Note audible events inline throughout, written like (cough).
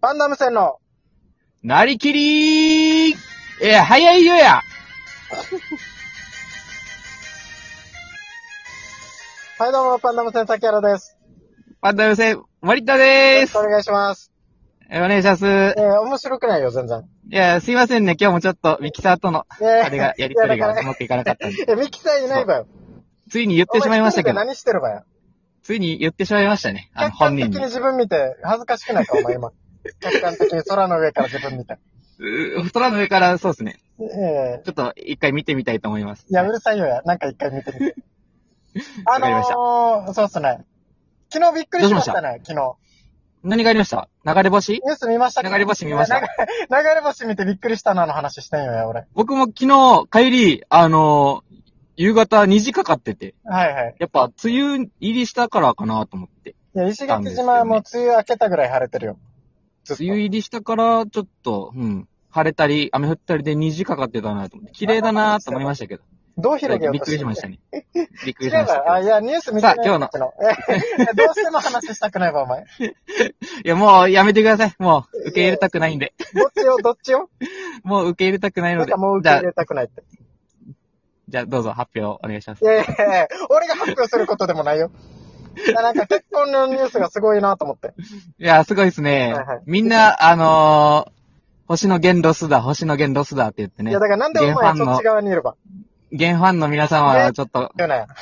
パンダム線の、なりきりーえ、早いよや (laughs) はいどうも、パンダム線崎原です。パンダム線、森田よでーすろしくお願いします。えお願いします。えー、面白くないよ、全然。いや、すいませんね、今日もちょっとミキサーとの、えーあれが、やりとりがうまくいかなかったんで。え、ミキサーいないわよ。ついに言ってしまいましたけどお、前一人で何してるわよ。ついに言ってしまいましたね。あの、客観本人に。的に自分見て、恥ずかしくないか、お前今。客観的に空の上から自分見て。うー空の上から、そうですね。えちょっと一回見てみたいと思います。ー、いや、うるさいよや。なんか一回見てみて。あ (laughs) わかりましたのー、そうっすね。昨日びっくりしましたね、昨日。何がありました？流れ星？ニュース見ましたか流れ星見ましたいや流れ流れ星見てびっくりしたなの話してんよや、俺。僕も昨日、帰り、あのー夕方2時かかってて、はいはい。やっぱ、梅雨入りしたからかなと思って。いや、石垣島はもう梅雨明けたぐらい晴れてるよ。梅雨入りしたから、ちょっと、うん、晴れたり、雨降ったりで虹かかってたなと思って、綺麗だなと思いましたけど。どう広げようびっくりしましたね。びっくりしましたけ (laughs) いや、ニュース見てないさあ今日の (laughs) どうしても話したくないわ、お前。ど。(laughs) いや、もうやめてください。もう、受け入れたくないんで。どっちよ、どっちよ。もう受け入れたくないので。もう受け入、れたくないって。じゃあどうぞ発表お願いしますい。やいやいや俺が発表することでもないよ。いやなんか結婚のニュースがすごいなと思って。(laughs) いや、すごいですねはいはい。みんな、あのー星野源ロスだ、星野源ロスだって言ってねいや、。だからなんでお前源ファンのそっち側にいれば。源ファンの皆さんは、ちょっと。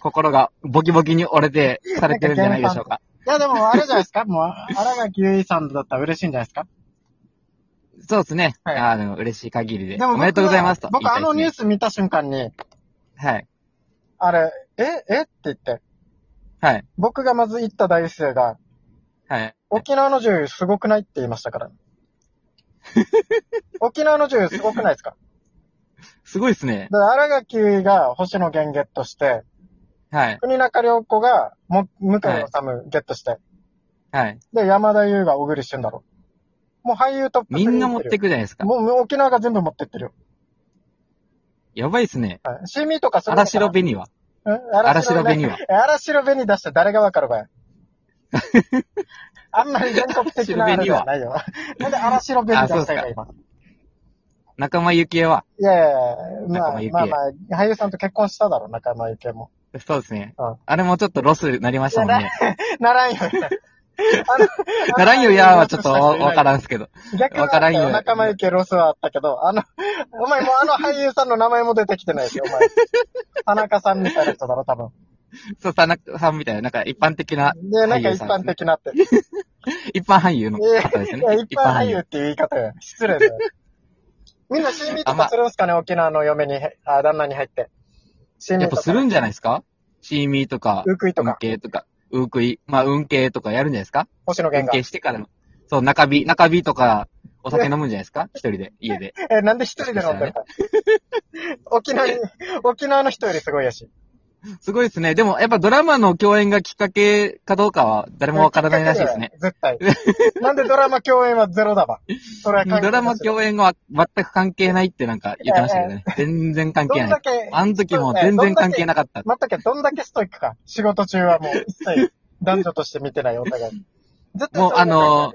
心がボキボキに折れてされてるんじゃないでしょうか。いや、でもあれじゃないですか (laughs) もう、新垣結衣さんだったら嬉しいんじゃないですかそうですね。はいあの、嬉しい限りで。でも僕はおめでとうございますと僕あの。ニュース見た瞬間に、はい。あれ、ええって言って、はい。僕がまず行った大生が、はい。沖縄の女優すごくないって言いましたから。(laughs) 沖縄の女優すごくないですか？すごいですね。だから荒垣が星野源ゲットして、はい。国中涼子がも向井治ゲットして、はい。で、山田優が小栗旬だろ。もう俳優トップみんな持ってくくじゃないですか。もうもう沖縄が全部持ってってるよ。やばいっすね。はい。シーミーとかするの荒かな白紅は。うん荒白紅は。え荒白紅出して誰がわかるかや。(laughs) あんまり全国的なあれじゃないよ。なんで荒白紅出したいかあ今。仲間由紀恵は？いやいやいや、まあ仲間由紀恵まあまあ、俳優さんと結婚しただろ、仲間由紀恵も。そうですねうん。あれもちょっとロスになりましたもんね。(laughs) ならんよ。ならんよやーはちょっとわわからんすけど。逆わからんよ仲間由紀恵ロスはあったけど、あの、(laughs) お前もうあの俳優さんの名前も出てきてないですよ、お前。田中さんみたいな人だろ、多分。そう、田中さんみたいな、なんか一般的な、で、なんか一般的なって。(laughs) 一般俳優の方ですね。一般俳優っていう言い方よ。失礼だよ。みんなシーミーとかするんすかね、沖縄の嫁に、あ、旦那に入って。やっぱするんじゃないですか？シーミーとか、運ウクイとか、慶とか、ウークイ、まあ運慶とかやるんじゃないですか？運星野源が慶。してからの。そう、中火、中火とか、お酒飲むんじゃないですか？(laughs) 一人で、家で。え、なんで一人で飲んでるか。沖縄に、沖縄の人よりすごいやし。(laughs) すごいですね。でも、やっぱドラマの共演がきっかけかどうかは誰もわからないらしいですね。。絶対。なんでドラマ共演はゼロだわ。それは関係ドラマ共演は全く関係ないってなんか言ってましたけどね。全然関係ない。どんだけ、あの時も全然関係なかった。待ったけど、どんだけストイックか。仕事中はもう一切男女として見てないお互い。絶対もうあの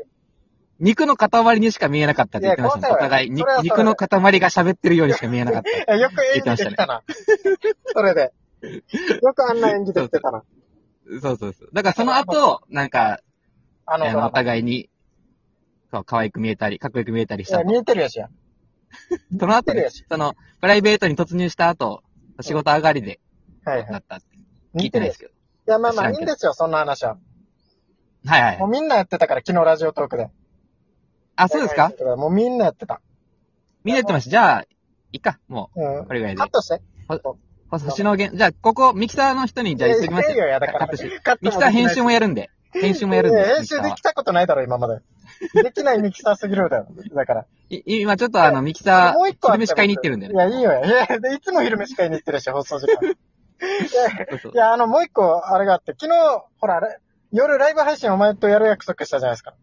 肉の塊にしか見えなかったって言ってましたね。お互い、肉の塊が喋ってるようにしか見えなかった。えよく演技できたな。(laughs) それで。(laughs) よくあんな演技できてたな。そうそうそう。だからその後、なんか、あのあのお互いに、そう、可愛く見えたり、かっこよく見えたりしたと。見えてるやしや。(laughs) その後。その、プライベートに突入した後、仕事上がりで、はいはい。なったって聞。いてないですけど。いや、まあまあ、いいんですよ、そんな話は。はいはいもう。みんなやってたから、昨日ラジオトークで。あ、そうですか？もうみんなやってた。みんなやってました。じゃあ、いいか、もうんう、こ。れぐらいでカッ。トして。星野源、じゃあ、ここ、ミキサーの人に、じゃあ言っときますよ。いやいやいや、だから。カットしカットミキサー編集もやるんで。編集もやるんで。編ミキサーは集できたことないだろ、今まで。できないミキサーすぎるだよ。だから。い今ちょっとあの、ミキサもう一個ー、あって昼飯買いに行ってるんでね。いや、いいよ。いや、でいつも昼飯買いに行ってるし、放送時間。い (laughs) やそうそういや、あの、もう一個、あれがあって、昨日、ほら、あれ、夜ライブ配信お前とやる約束したじゃないですか。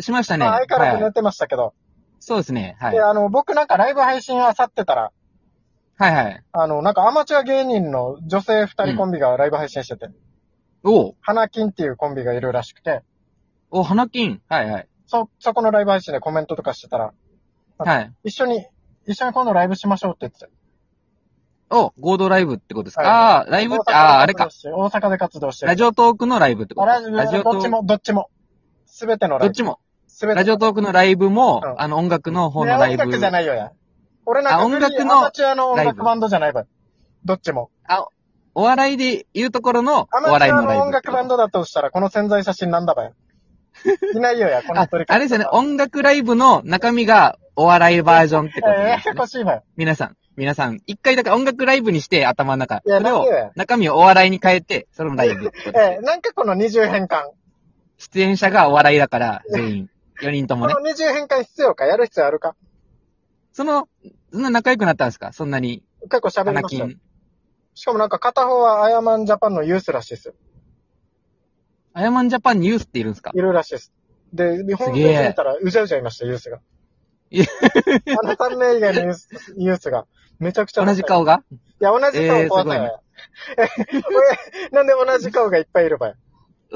しましたね。まあ、相変わらずはい寝てましたけど。そうですね。はい。で、あの、僕なんかライブ配信あさってたら、はいはい。あの、なんかアマチュア芸人の女性二人コンビがライブ配信してて、おう花金っていうコンビがいるらしくて、お、花金。はいはい。そ、そこのライブ配信でコメントとかしてたら、はい。一緒に、一緒に今度ライブしましょうって言ってたよ。お、合同ライブってことですか、はいああ、ライブって、ああ、あれか。。大阪で活動してる。ラジオトークのライブってこと？あラジオ、トーク。どっちも、どっちも。すべてのライブ。どっちも。すべて。ラジオトークのライブも、うんあの、音楽の方のライブ。音楽じゃないよや。俺なんかあ音楽のアマチュアの音楽バンドじゃないばい。どっちも。お笑いで言うところの、おアマチュア笑いのライブ。の音楽バンドだとしたら、この潜在写真なんだばい。(laughs) いないよや、このあ取り、あれですよね、音楽ライブの中身がお笑いバージョンってことえーややこ。しいばい。皆さん、皆さん、一回だから音楽ライブにして頭の中。いやそれをなんでよ、中身をお笑いに変えて、それもライブってことえーなんかこの二重変換。出演者がお笑いだから、全員。4人ともねこの。二重変換必要か？やる必要あるか？その、そんな仲良くなったんですか？そんなに、結構喋りますよ。キン。しかもなんか片方はアヤマンジャパンのユースらしいですよ。アヤマンジャパンニュースっているんですか？いるらしいです。で、日本で見たらうじゃうじゃいました、ユースが。いやあの3名以外のユースユースが。めちゃくちゃ。同じ顔が？いや、同じ顔怖さえーよ。俺、なんで同じ顔がいっぱいいるばい？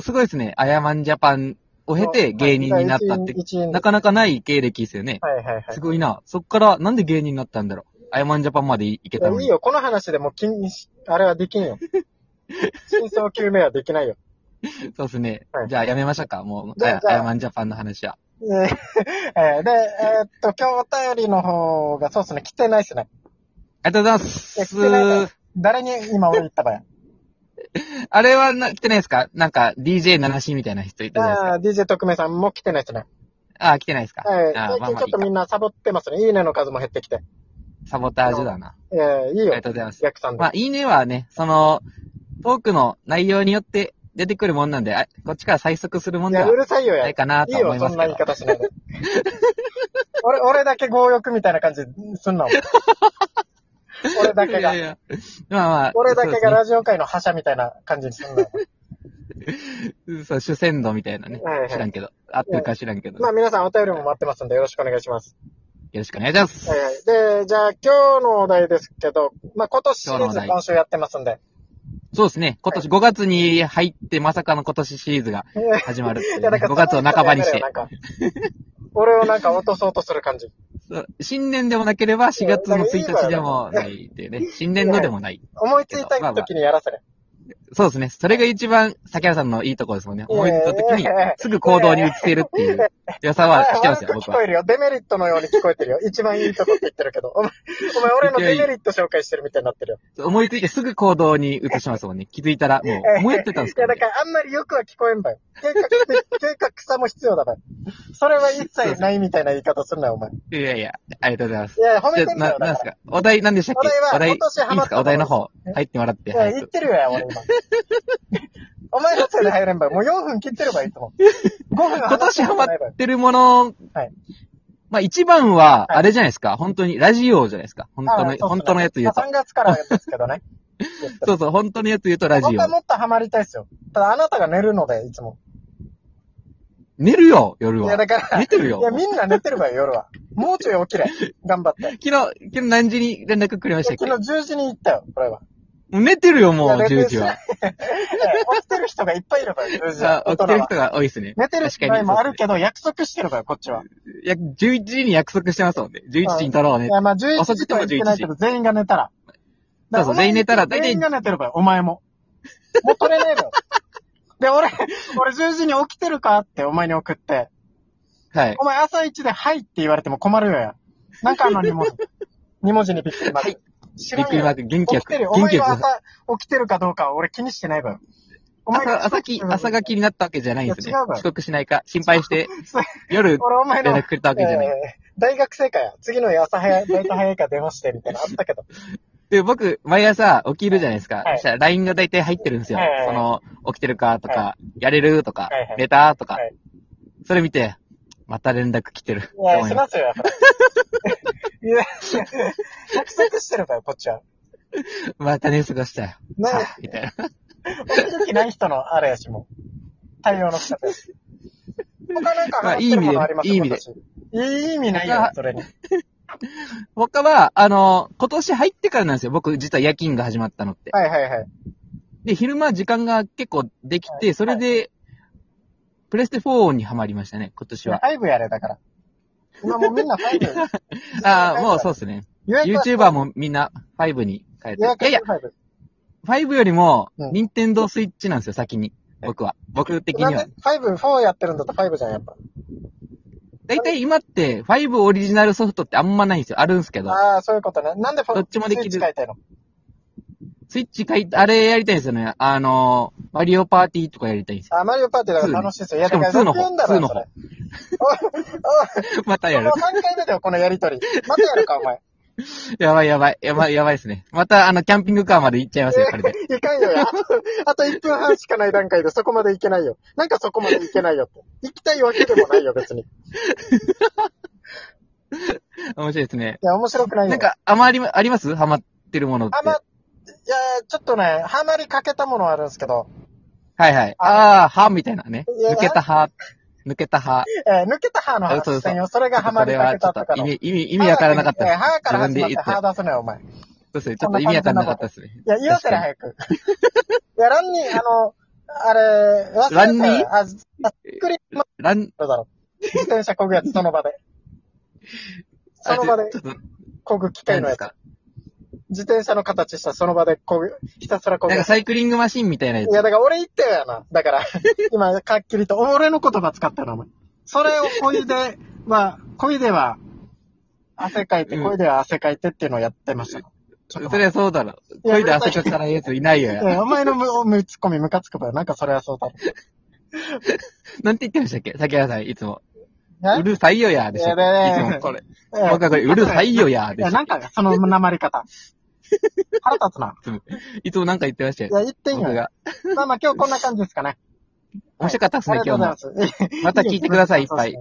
すごいですね。アヤマンジャパンを経て芸人になったって。なかなかない経歴ですよね。はいはいはい。すごいな。そっから、なんで芸人になったんだろう。アヤマンジャパンまで行けたのに。いいよ、この話でもう金、あれはできんよ。(laughs) 真相究明はできないよ。そうですねはい。じゃあやめましょうか。もう、じゃあじゃあアヤアヤマンジャパンの話は。えーえーで、えーっと、今日お便りの方が、そうですね、来てないっすね。ありがとうございまいや来てないす。誰に今俺言ったばや。(laughs) あれはな、来てないですか？なんか、DJ 七しみたいな人いたじゃないですか？あー DJ 特命さんも来てないっすね。ああ、来てないですか？はい。ああ、最近ちょっとみんなサボってますね。いいねの数も減ってきて。サボタージュだな。えー、いいありよが。とうございます。逆さんで。まあ、いいねはね、その、トークの内容によって出てくるもんなんで、あこっちから催促するもんいや、ではうるさいよや。ないいかなといよ、思いますんな言い。方しないで。(laughs) 俺、俺だけ強欲みたいな感じすんな。(laughs) (laughs) 俺だけがいやい。やまあまあ、俺だけがラジオ界の覇者みたいな感じにすんなよ。(laughs) そう、主戦度みたいなねはいはい。知らんけど。合ってるか知らんけど。よまあ皆さんお便りも待ってますんでよろしくお願いします。ろしくお願いします。はいはい。で、じゃあ今日のお題ですけど、まあ今年シリーズ今週やってますんで。そうですね。今年5月に入って、まさかの今年シリーズが始まるっていうね、いや、だから5月を半ばにしてな。んか、俺をなんか落とそうとする感じ。新年でもなければ4月の1日でもないっていうね。新年度でもない。思いついた時にやらせる。そうですね。それが一番、崎原さんのいいところですもんね。思いついた時にすぐ行動に移せるっていう良さはしてますよ、僕は。聞こえるよ。デメリットのように聞こえてるよ。一番いいとこって言ってるけど。(laughs) お前、お前俺のデメリット紹介してるみたいになってるよ。思いついてすぐ行動に移しますもんね。気づいたら、もう、思いやってたんですいや、かだからあんまりよくは聞こえんばよ。計画、計画さも必要だばよ。それは一切ないみたいな言い方すんなよ、お前。いいやいや、ありがとうございます。や、褒めてんだよ。な、なんですか？かお題何でしたっけ？お題はいい今年ハマったですか？お題の方、入ってもらって。いや、言ってるよや、俺今。(laughs) お前のせいで入れんばよ。もう4分切ってればいいと思う。(laughs) 5分今年ハマ。ってるもの、はいまあ一番は、はいあれじゃないですか？本当に、ラジオじゃないですか？本当の、本当のやつ言うとまあ。3月からですけどね。(laughs) そうそう、本当のやつ言うとラジオ本当は。もっとハマりたいですよ。ただあなたが寝るので、いつも。寝るよ、夜いや、は。だから、寝てるよいや、みんな寝てるわよ、夜は。もうちょい起きれ。(laughs) 頑張って。昨日、昨日何時に連絡くれましたっけ？昨日10時に行ったよ、これは。寝てるよ、もう、いや寝てる10時は。え (laughs) 起きてる人がいっぱいいるわよ、10時は。あ起きてる人が多いですね。寝てる人確かにもあるけど、約束してるわよ、こっちは。いや、11時に約束してますもんね。11時に撮ろうねい。や、まあ、11遅くても時とは言ってないけど、全員が寝たら。そうそう全員寝たら大体全員が寝てるわよ、お前も。もう取れねえのよ。で、俺、俺10時に起きてるかってお前に送って、はい。お前朝一ではいって言われても困るよや。なんかあの2文字。(laughs) 2文字にびっくりマーク。はいびっくりマーク、元気よく。起きてるよ。お。前が朝起きてるかどうかは俺気にしてないわよ。お前朝、朝き、朝が気になったわけじゃないんですね。遅刻しないか、心配して、夜俺お前の、連絡くれたわけじゃない。えー大学生かや。次の日朝早い、大体早いから電話して、みたいなのあったけど。で、僕、毎朝起きるじゃないですか。はいそしたら LINE が大体入ってるんですよはいはい。その、起きてるかとはか、やれるとかはいはい、寝たとかはい。それ見て、また連絡来てる。いや、しますよ、やっぱり。(laughs) いや、約束してるから、こっちは。すまた寝過ごしたよ。ねはあみたいな。起きない人のあれやし、もう。対応の仕方やし。(laughs) 他なんかまあ話してるものありますいい意味でいい意味ないよ、それに。(laughs) 他は、あの、今年入ってからなんですよ。僕、実は夜勤が始まったのって。はいはいはい。で、昼間時間が結構できて、はいそれで、プレステ4にハマりましたね、今年は。5やれ、だから。今もうみんな5。(laughs) ああ、(laughs) もうそうですね。予約は YouTuber もみんな5に変えて。予約いやいや、5。5よりも、うん任天堂スイッチなんですよ、先に。僕は。僕的にはなんで。5、4やってるんだったら5じゃん、やっぱ。だいたい今って、5オリジナルソフトってあんまないんですよ。あるんですけど。ああ、そういうことね。なんで4、どっちもできるスイッチ変えてんの？スイッチ書いて、あれやりたいんですよね。あの、マリオパーティーとかやりたいんですよ。あ、マリオパーティーだから楽しいですよ。いや、しかもだから2の方録音だろ2の方 (laughs) またやるこ。の3回目だよ、このやりとり。またやるか、お前。やばいやばい、やばいやばいですね。また、あの、キャンピングカーまで行っちゃいますよ、これで。いかんよ、あと、あと1分半しかない段階でそこまでいけないよ。なんかそこまでいけないよって。行きたいわけでもないよ、別に。い (laughs) 面白いですね。や、面白くないよ。なんか、あまり、あります？ハマってるものって。あ、ま、いや、ちょっとね、ハマりかけたものはあるんですけど、はいはい。あああ、歯みたいなね。抜けた歯。抜けた歯。えー抜けた歯のあそうそう。それがハマりかそれはちょけたとかの。っと意味、意味、意味わからなかった歯から始まって。歯出すのよ、お前。いそうですね。ちょっと意味わからなかったですね。や、言わせろ、早く。(laughs) いや、ランニー、あの、あれ、忘れランニー？あ、ずあクリップラン、だろ。自転車漕ぐやつ、その場で。その場であちょっと、漕ぐ機械のやつ。自転車の形したその場で漕ぐ、ひたすら漕ぐやつ。なんかサイクリングマシンみたいなやつ。いや、だから俺言ったよやな。だから、(laughs) 今、かっきりと、俺の言葉使ったの、お前。それを漕いで、まあ、漕いでは、汗かいて、うん漕いでは汗かいてっていうのをやってました。それはそうだろ。こいで汗かかないやついないよいお前のむ、む、ツッコミムカつくばよ。なんかそれはそうだろ。(laughs) なんて言ってましたっけ？崎原さん、いつも。え？うるさいよや、でしょ。いやねいつもこれ。僕はこれ、うるさいよや、いや、でしょなん。か、そのなまり方。腹立つな。いつもなんか言ってましたよ。いや、言ってんよ。まあまあ、今日こんな感じですかね。面白かったですね、今日も。また聞いてください、いっぱい。。